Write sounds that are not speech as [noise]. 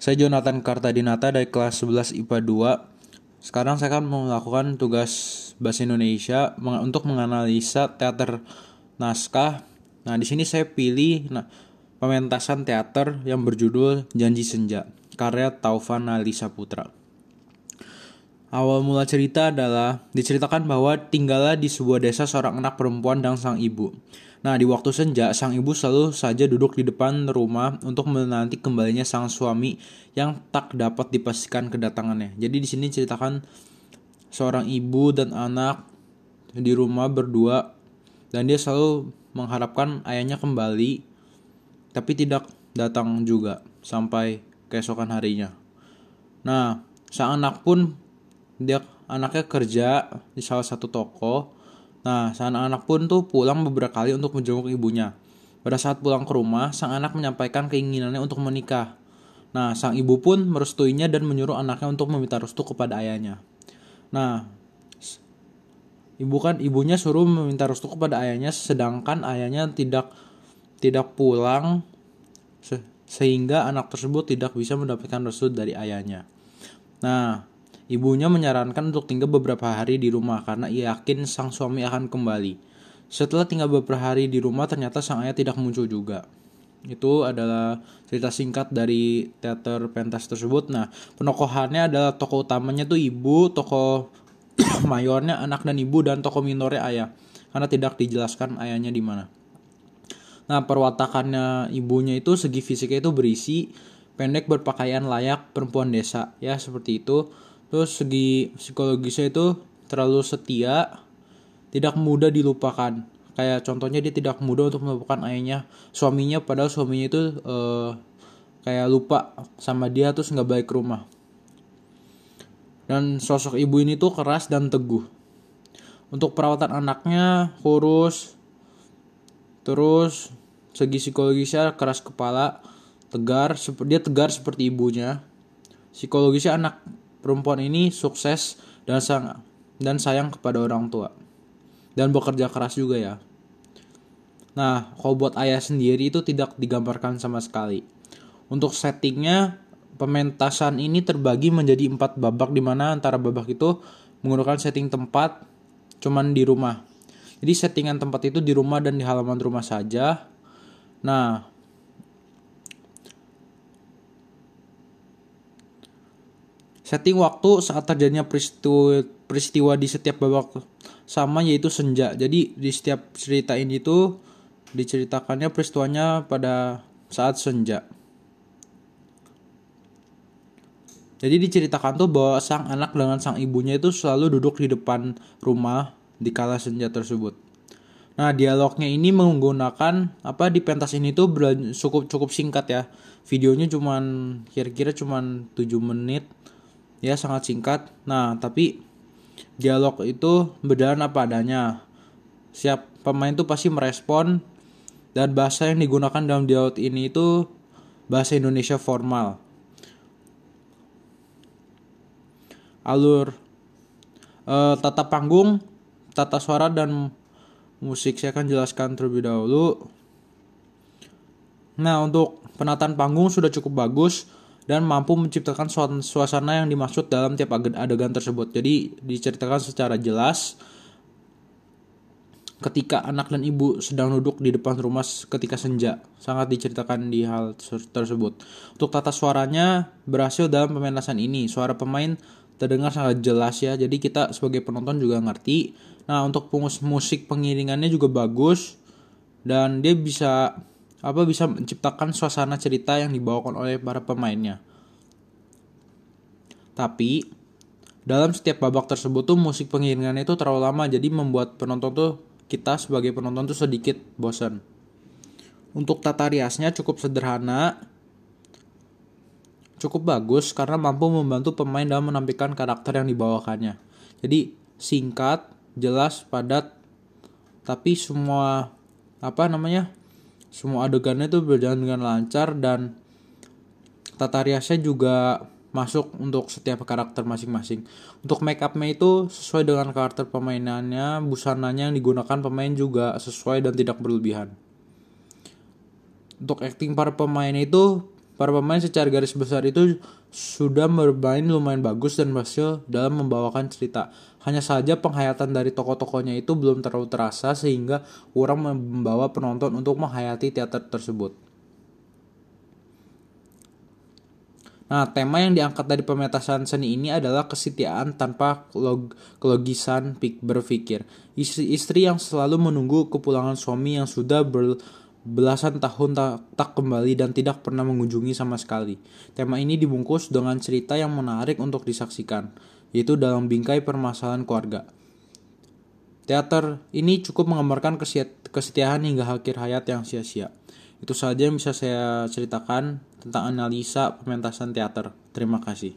Saya Jonathan Kartadinata dari kelas 11 IPA 2. Sekarang saya akan melakukan tugas bahasa Indonesia untuk menganalisa teater naskah. Nah, di sini saya pilih nah, pementasan teater yang berjudul Janji Senja, karya Taufan Ali Saputra. Awal mula cerita adalah diceritakan bahwa tinggallah di sebuah desa seorang anak perempuan dan sang ibu. Nah, di waktu senja, sang ibu selalu saja duduk di depan rumah untuk menanti kembalinya sang suami yang tak dapat dipastikan kedatangannya. Jadi di sini ceritakan seorang ibu dan anak di rumah berdua dan dia selalu mengharapkan ayahnya kembali tapi tidak datang juga sampai keesokan harinya. Nah, sang anak pun dia anaknya kerja di salah satu toko Nah, sang anak pun tuh pulang beberapa kali untuk menjenguk ibunya. Pada saat pulang ke rumah, sang anak menyampaikan keinginannya untuk menikah. Nah, sang ibu pun merestuinya dan menyuruh anaknya untuk meminta restu kepada ayahnya. Nah, ibu kan ibunya suruh meminta restu kepada ayahnya sedangkan ayahnya tidak tidak pulang se sehingga anak tersebut tidak bisa mendapatkan restu dari ayahnya. Nah, Ibunya menyarankan untuk tinggal beberapa hari di rumah karena ia yakin sang suami akan kembali. Setelah tinggal beberapa hari di rumah, ternyata sang ayah tidak muncul juga. Itu adalah cerita singkat dari teater pentas tersebut. Nah, penokohannya adalah tokoh utamanya tuh ibu, tokoh [coughs] mayornya anak dan ibu, dan tokoh minornya ayah. Karena tidak dijelaskan ayahnya di mana. Nah, perwatakannya ibunya itu segi fisiknya itu berisi pendek berpakaian layak perempuan desa ya seperti itu terus segi psikologisnya itu terlalu setia tidak mudah dilupakan. Kayak contohnya dia tidak mudah untuk melupakan ayahnya. Suaminya padahal suaminya itu uh, kayak lupa sama dia terus nggak balik ke rumah. Dan sosok ibu ini tuh keras dan teguh. Untuk perawatan anaknya kurus. Terus segi psikologisnya keras kepala tegar dia tegar seperti ibunya. Psikologisnya anak perempuan ini sukses dan sang dan sayang kepada orang tua dan bekerja keras juga ya. Nah, kalau buat ayah sendiri itu tidak digambarkan sama sekali. Untuk settingnya, pementasan ini terbagi menjadi empat babak di mana antara babak itu menggunakan setting tempat cuman di rumah. Jadi settingan tempat itu di rumah dan di halaman rumah saja. Nah, Setting waktu saat terjadinya peristiwa, peristiwa di setiap babak sama yaitu senja. Jadi di setiap cerita ini tuh diceritakannya peristiwanya pada saat senja. Jadi diceritakan tuh bahwa sang anak dengan sang ibunya itu selalu duduk di depan rumah di kala senja tersebut. Nah, dialognya ini menggunakan apa di pentas ini tuh cukup cukup singkat ya. Videonya cuman kira-kira cuman 7 menit ya sangat singkat. Nah tapi dialog itu berjalan apa adanya. Siap pemain tuh pasti merespon dan bahasa yang digunakan dalam dialog ini itu bahasa Indonesia formal. Alur uh, tata panggung tata suara dan musik. Saya akan jelaskan terlebih dahulu. Nah untuk penataan panggung sudah cukup bagus dan mampu menciptakan suasana yang dimaksud dalam tiap adegan tersebut. Jadi diceritakan secara jelas ketika anak dan ibu sedang duduk di depan rumah ketika senja. Sangat diceritakan di hal tersebut. Untuk tata suaranya berhasil dalam pementasan ini. Suara pemain terdengar sangat jelas ya. Jadi kita sebagai penonton juga ngerti. Nah, untuk musik pengiringannya juga bagus dan dia bisa apa bisa menciptakan suasana cerita yang dibawakan oleh para pemainnya. Tapi dalam setiap babak tersebut tuh musik pengiringannya itu terlalu lama jadi membuat penonton tuh kita sebagai penonton tuh sedikit bosan. Untuk tata riasnya cukup sederhana, cukup bagus karena mampu membantu pemain dalam menampilkan karakter yang dibawakannya. Jadi singkat, jelas, padat, tapi semua apa namanya semua adegannya itu berjalan dengan lancar dan tata riasnya juga masuk untuk setiap karakter masing-masing. Untuk make upnya itu sesuai dengan karakter pemainannya, busananya yang digunakan pemain juga sesuai dan tidak berlebihan. Untuk acting para pemain itu Para pemain secara garis besar itu sudah bermain lumayan bagus dan berhasil dalam membawakan cerita. Hanya saja penghayatan dari tokoh-tokohnya itu belum terlalu terasa sehingga kurang membawa penonton untuk menghayati teater tersebut. Nah, tema yang diangkat dari pemetasan seni ini adalah kesetiaan tanpa log kelogisan berpikir. Istri-istri yang selalu menunggu kepulangan suami yang sudah ber belasan tahun tak, tak kembali dan tidak pernah mengunjungi sama sekali. Tema ini dibungkus dengan cerita yang menarik untuk disaksikan, yaitu dalam bingkai permasalahan keluarga. Teater ini cukup menggambarkan kesetiaan hingga akhir hayat yang sia-sia. Itu saja yang bisa saya ceritakan tentang analisa pementasan teater. Terima kasih.